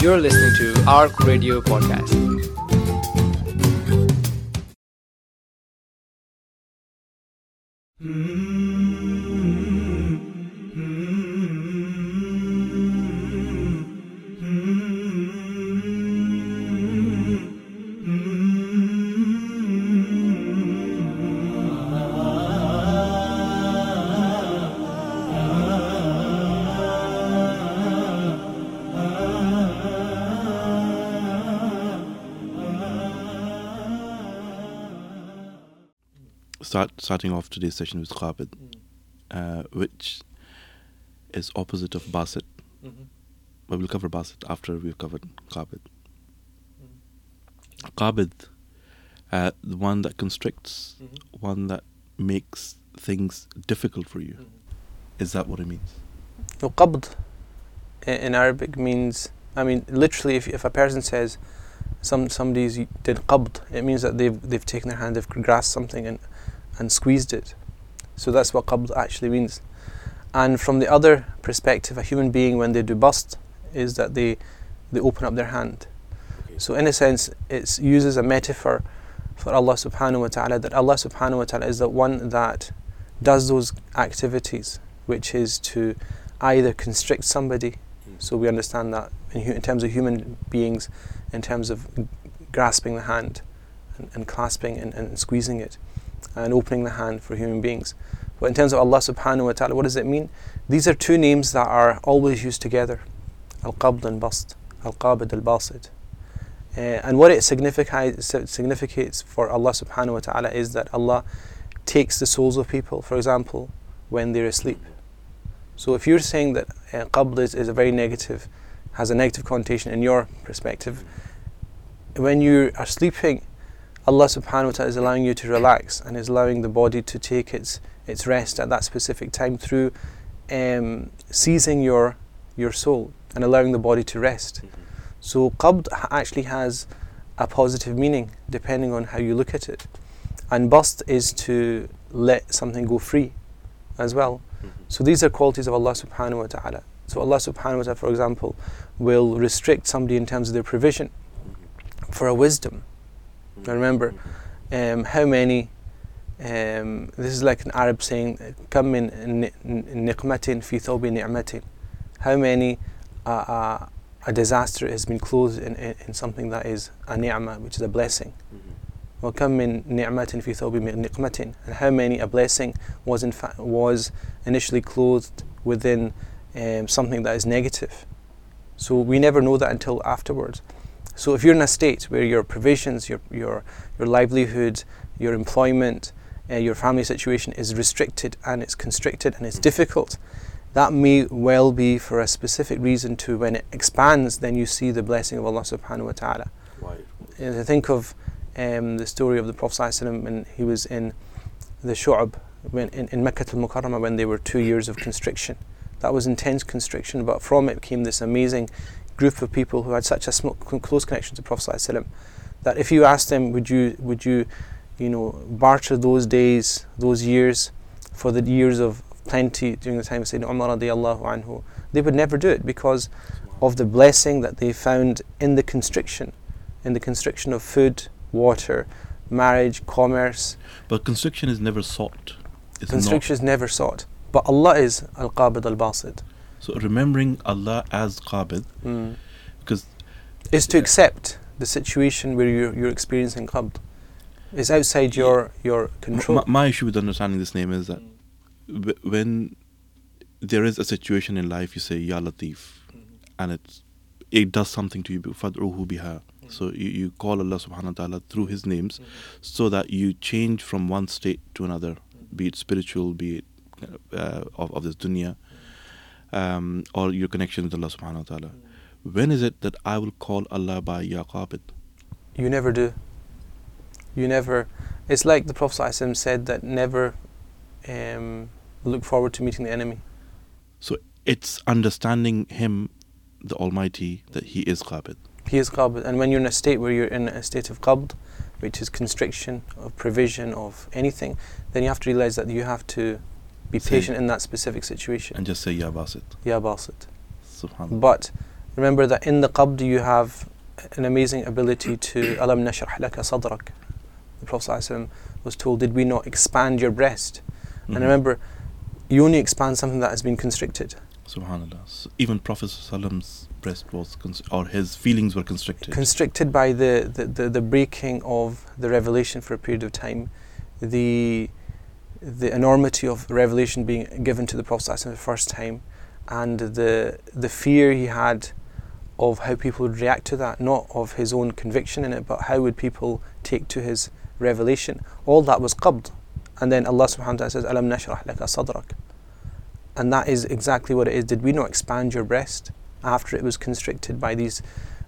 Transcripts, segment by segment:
You're listening to ARC Radio Podcast. Hmm. Start starting off today's session with Qabid, mm. uh, which is opposite of Basit. Mm-hmm. But we'll cover Basit after we've covered Qabid. Qabid, mm. uh, the one that constricts, mm-hmm. one that makes things difficult for you. Mm-hmm. Is that what it means? No, qabd in Arabic means, I mean, literally, if, if a person says some somebody's y- did qabd, it means that they've they've taken their hand, they've grasped something and and squeezed it. So that's what qabd actually means. And from the other perspective, a human being when they do bast is that they they open up their hand. So in a sense, it uses a metaphor for Allah subhanahu wa ta'ala that Allah subhanahu wa ta'ala is the one that does those activities, which is to either constrict somebody, hmm. so we understand that in, in terms of human beings, in terms of grasping the hand and, and clasping and, and squeezing it, and opening the hand for human beings. But in terms of Allah subhanahu wa ta'ala, what does it mean? These are two names that are always used together Al Qabd and Bast, Al Qabid al Basid. Uh, and what it significates, for Allah subhanahu wa ta'ala is that Allah takes the souls of people, for example, when they're asleep. So if you're saying that uh, is, is a very negative, has a negative connotation in your perspective, when you are sleeping, Allah subhanahu wa ta'ala is allowing you to relax and is allowing the body to take its, its rest at that specific time through um, seizing your, your soul and allowing the body to rest. Mm-hmm. So qabd actually has a positive meaning depending on how you look at it. And bast is to let something go free as well. Mm-hmm. So these are qualities of Allah subhanahu wa ta'ala. So Allah subhanahu wa ta'ala, for example, will restrict somebody in terms of their provision mm-hmm. for a wisdom. Now remember, um, how many, um, this is like an Arab saying, كم من ن- ن- نقمة في ثوب نعمة. How many uh, uh, a disaster has been clothed in, in, in something that is a ni'mah, which is a blessing. وكم من نعمة في ثوب نقمة and how many a blessing was in fa- was initially clothed within um, something that is negative so we never know that until afterwards so if you're in a state where your provisions your your your livelihood your employment uh, your family situation is restricted and it's constricted and it's difficult that may well be for a specific reason to when it expands then you see the blessing of Allah subhanahu wa ta'ala Why? uh, think of um, the story of the Prophet when he was in the Shu'ab, when, in, in Mecca al Mukarramah, when they were two years of constriction. That was intense constriction, but from it came this amazing group of people who had such a sm- close connection to Prophet ﷺ that if you asked them, would you, would you, you know, barter those days, those years, for the years of plenty during the time of Sayyidina Umar radiallahu anhu, they would never do it because of the blessing that they found in the constriction, in the constriction of food, water, marriage, commerce. But constriction is never sought. It's Constriction is never sought. But Allah is Al Qabid Al Basid. So remembering Allah as Qabid, mm. because is to accept the situation where you're, you're experiencing Qabd. It's outside your your control. My, my issue with understanding this name is that when there is a situation in life, you say Ya Latif, hmm. and it it does something to you. Fad'uhu biha. Hmm. So you, you call Allah subhanahu wa ta'ala through His names hmm. so that you change from one state to another, be it spiritual, be it uh, of, of this dunya um, or your connection with Allah subhanahu wa ta'ala. When is it that I will call Allah by Ya Qabid? You never do. You never. It's like the Prophet said that never um, look forward to meeting the enemy. So it's understanding Him, the Almighty, that He is Qabid. He is Qabid. And when you're in a state where you're in a state of qabd, which is constriction of provision of anything, then you have to realize that you have to be Say- patient in that specific situation. And just say Ya Basit. Ya Basit. Subhanallah. But Remember that in the qabd you have an amazing ability to alam nashrah laka sadrak. The Prophet ﷺ was told, Did we not expand your breast? Mhm. And remember, you only expand something that has been constricted. Subhanallah. So even Prophet Sallam's breast was, cons- or his feelings were constricted. Constricted by the, the, the, the breaking of the revelation for a period of time, the, the enormity of revelation being given to the Prophet the first time, and the, the fear he had of how people would react to that, not of his own conviction in it, but how would people take to his revelation. All that was qabd. And then Allah subhanahu wa ta'ala says, Alam sadrak. And that is exactly what it is. Did we not expand your breast after it was constricted by these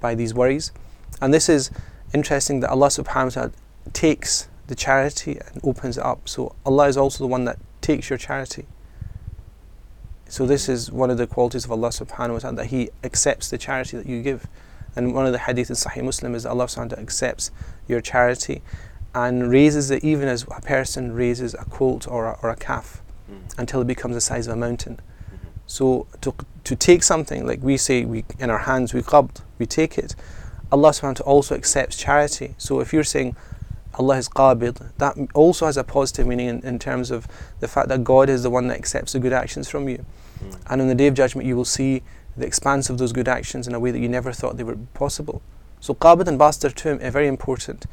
by these worries? And this is interesting that Allah subhanahu wa ta'ala takes the charity and opens it up. So Allah is also the one that takes your charity. So this is one of the qualities of Allah subhanahu wa ta'ala that He accepts the charity that you give. And one of the hadith in Sahih Muslim is that Allah subhanahu wa ta'ala accepts your charity and raises it even as a person raises a colt or a, or a calf mm-hmm. until it becomes the size of a mountain. Mm-hmm. So to, to take something like we say we in our hands we qabd, we take it. Allah subhanahu wa ta'ala also accepts charity. So if you're saying Allah is qabid, that also has a positive meaning in, in terms of the fact that God is the one that accepts the good actions from you. And on the day of judgment you will see the expanse of those good actions in a way that you never thought they were possible. So qabid and bast are two are very important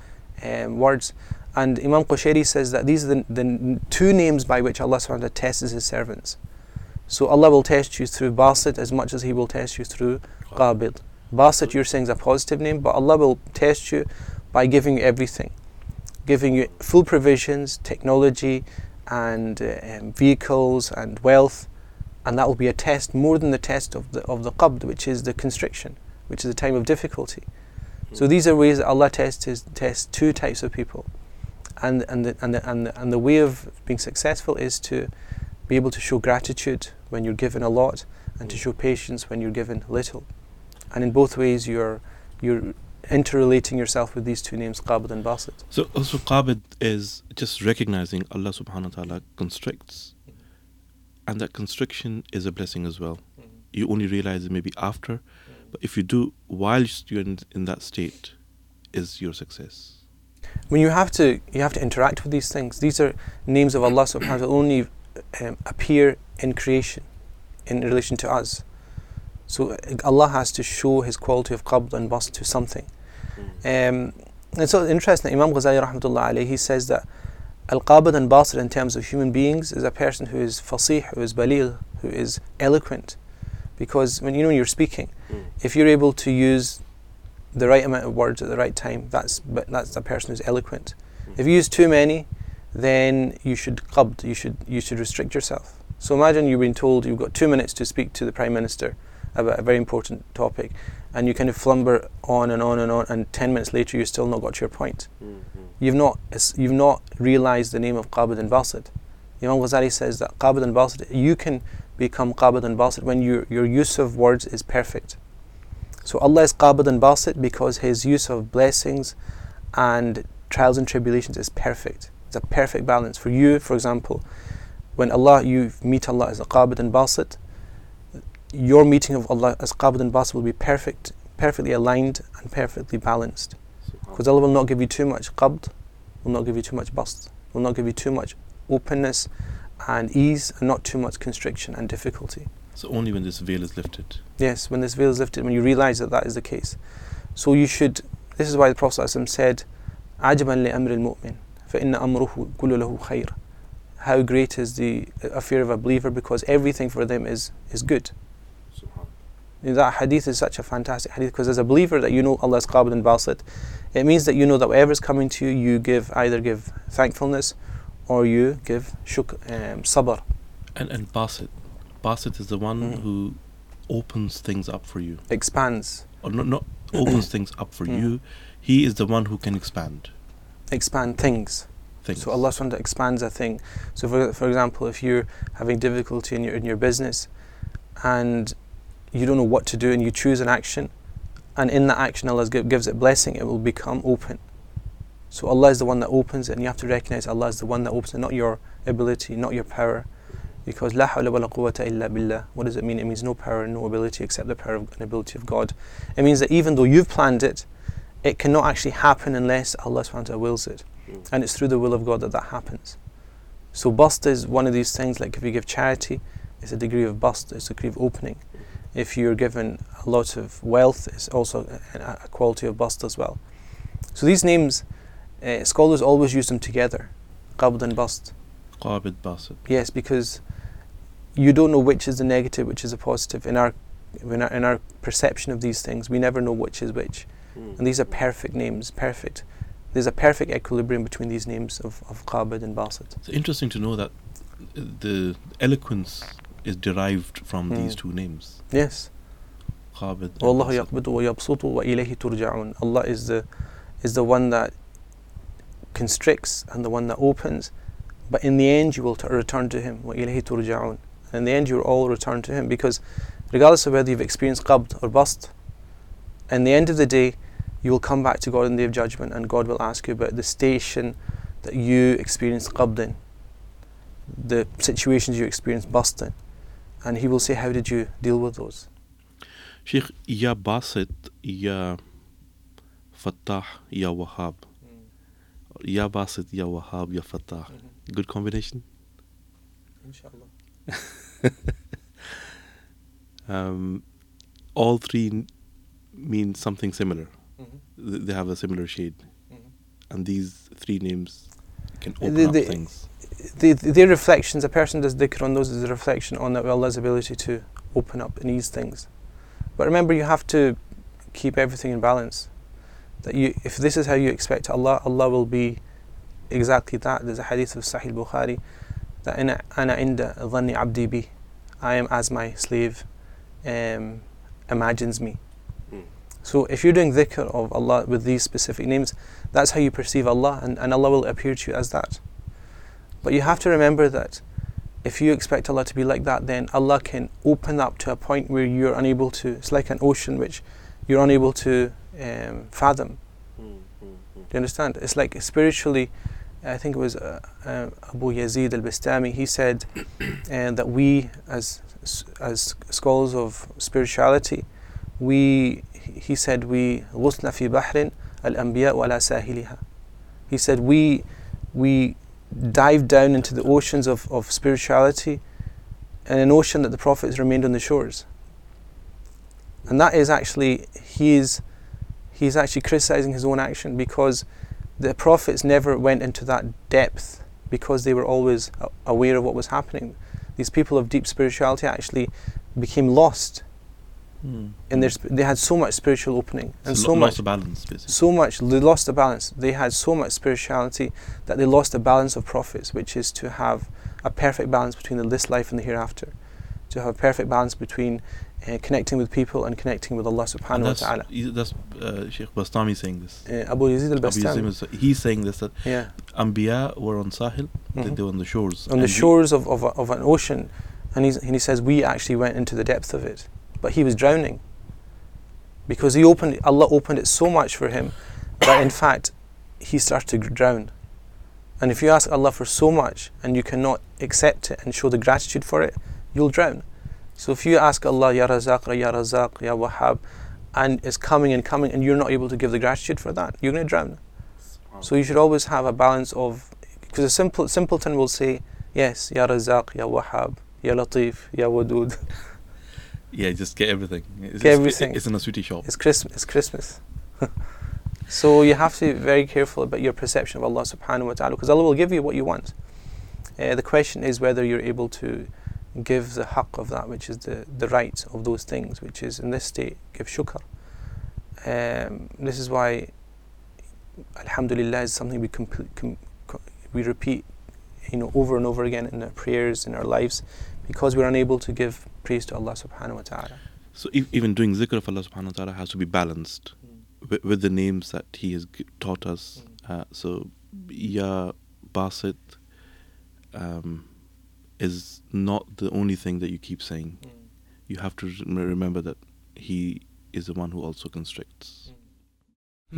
um, words. And Imam Qushayri says that these are the, the two names by which Allah subhanahu wa ta'ala tests his servants. So Allah will test you through basit as much as He will test you through qabid. Basit you're saying is a positive name, but Allah will test you by giving you everything. Giving you full provisions, technology, and uh, um, vehicles and wealth, and that will be a test more than the test of the of the qabd, which is the constriction, which is a time of difficulty. So these are ways that Allah tests his, tests two types of people, and and the, and the, and the, and the way of being successful is to be able to show gratitude when you're given a lot, and to show patience when you're given little, and in both ways you're you're interrelating yourself with these two names, Qabd and Basit. So also qabid is just recognizing Allah subhanahu wa ta'ala constricts. And that constriction is a blessing as well. You only realize it maybe after. But if you do whilst you're in, in that state, is your success. When you have to you have to interact with these things. These are names of Allah subhanahu wa ta'ala only um, appear in creation in relation to us. So Allah has to show His quality of qabd and bast to something. Um, and so interesting, Imam Ghazali rahmatullah alayhi, he says that Al-Qabid and Basir in terms of human beings is a person who is fasih, who is baligh, who is eloquent. Because when you know when you're speaking, if you're able to use the right amount of words at the right time, that's that's a person who's eloquent. If you use too many, then you should qabd, you should you should restrict yourself. So imagine you've been told you've got two minutes to speak to the Prime Minister about a very important topic and you kind of flumber on and on and on and ten minutes later you've still not got to your point. Mm-hmm. You've not you've not realised the name of Qabid and Basit. Imam Ghazali says that Qabid and Basit you can become Qabid and Basit when your your use of words is perfect. So Allah is Qabid and Basit because His use of blessings and trials and tribulations is perfect. It's a perfect balance. For you, for example, when Allah you meet Allah as a Qabid and Basit, your meeting of Allah as Qabid and Basit will be perfect, perfectly aligned and perfectly balanced. Because Allah will not give you too much qabd, will not give you too much bast, will not give you too much openness and ease, and not too much constriction and difficulty. So only when this veil is lifted. Yes, when this veil is lifted, when you realize that that is the case. So you should, this is why the Prophet ﷺ said, عَجَبًا لِأَمْرِ الْمُؤْمِنِ فَإِنَّ أَمْرُهُ كُلُّ لَهُ خَيْرٌ How great is the affair of a believer because everything for them is, is good. That hadith is such a fantastic hadith because as a believer that you know Allah is Qabid and Basit, it means that you know that whatever is coming to you, you give either give thankfulness or you give shuk, um, sabr. And and Basit. Basit is the one Mm. who opens things up for you. expands, Or not not opens things up for Mm. you. He is the one who can expand expand things. things. So Allah SWT expands a thing. So for, for example, if you're having difficulty in your in your business and you don't know what to do and you choose an action and in that action Allah gives it blessing, it will become open. So Allah is the one that opens it and you have to recognize Allah is the one that opens it, not your ability, not your power. Because la hawla wa la quwwata illa billah. What does it mean? It means no power and no ability except the power of, and ability of God. It means that even though you've planned it, it cannot actually happen unless Allah subhanahu wa wills it. Mm. And it's through the will of God that that happens. So bast is one of these things like if you give charity, it's a degree of bast, it's a degree of opening. If you're given a lot of wealth, it's also a, a quality of bast as well. So these names, uh, scholars always use them together, qabd and bast. Qabid bast. Yes, because you don't know which is the negative, which is the positive. In our, in our, in our perception of these things, we never know which is which. And these are perfect names, perfect. There's a perfect equilibrium between these names of, of Qabid and Basit. It's interesting to know that the eloquence is derived from mm. these two names. Yes. Qabid. Allah wa yabsutu wa turja'un. Allah is the is the one that constricts and the one that opens, but in the end you will t- return to him. Wa turja'un. In the end you will all return to him because regardless of whether you've experienced qabd or bast, in the end of the day you will come back to God in the day of judgment and God will ask you about the station that you experienced qabd in the situations you experienced bast in and He will say how did you deal with those. Sheikh, Ya Basit, Ya Fattah, Ya Wahhab. Hmm. Ya Basit, Ya Wahhab, Ya Fattah. Mm-hmm. Good combination. Inshallah. Um, all three mean something similar. Mm-hmm. Th- They have a similar shade. Mm-hmm. And these three names can open The- up things. The, their reflections, a person does dhikr on those is a reflection on Allah's ability to open up and ease things. But remember, you have to keep everything in balance. That you, if this is how you expect Allah, Allah will be exactly that. There's a hadith of Sahih Bukhari that ana ana inda dhanni abdi bi, I am as my slave um, imagines me. So if you're doing dhikr of Allah with these specific names, that's how you perceive Allah, and, and Allah will appear to you as that. But you have to remember that if you expect Allah to be like that, then Allah can open up to a point where you're unable to. It's like an ocean which you're unable to um, fathom. Do you understand? It's like spiritually. I think it was uh, uh, Abu Yazid al-Bistami. He said uh, that we, as as scholars of spirituality, we he said we غصنا في بحر الأنبياء ولا ساحلها. He said we we dive down into the oceans of, of spirituality and an ocean that the prophets remained on the shores. And that is actually he is he's actually criticizing his own action because the prophets never went into that depth because they were always aware of what was happening. These people of deep spirituality actually became lost in their sp- they had so much spiritual opening and So so lo- much lost the balance, basically. so much they lost the balance they had so much spirituality that they lost the balance of prophets which is to have a perfect balance between the this life and the hereafter to have a perfect balance between uh, connecting with people and connecting with Allah subhanahu wa ta'ala that's uh, Sheikh Bastami saying this. uh, Abu Yazid al-Bastami he's saying this that yeah Anbiya were on Sahil, they, Mhm. they were on the shores. on the shores of, of, a, of an ocean and, he's, and he says we actually went into the depth of it but he was drowning. Because he opened Allah opened it so much for him that in fact he started to drown. And if you ask Allah for so much and you cannot accept it and show the gratitude for it you'll drown. So if you ask Allah Ya Razaq Ya Razaq Ya Wahhab and it's coming and coming and you're not able to give the gratitude for that you're going to drown so you should always have a balance of because a simple simpleton will say yes Ya Razaq Ya Wahhab Ya Latif Ya Wadud Yeah, just get everything. It's, Get everything. It's in a sweetie shop. It's Christmas. It's Christmas. so you have to be very careful about your perception of Allah subhanahu wa ta'ala because Allah will give you what you want. Uh, the question is whether you're able to give the haqq of that, which is the, the right of those things, which is in this state, give shukr. Um, this is why Alhamdulillah is something we, compl- com- co- we repeat you know, over and over again in our prayers, in our lives, because we're unable to give praise to Allah subhanahu wa ta'ala. So e- even doing zikr of Allah subhanahu wa ta'ala has to be balanced with, with the names that He has taught us. Uh, so Ya Basit um, is not the only thing that you keep saying. You have to remember that He is the one who also constricts. For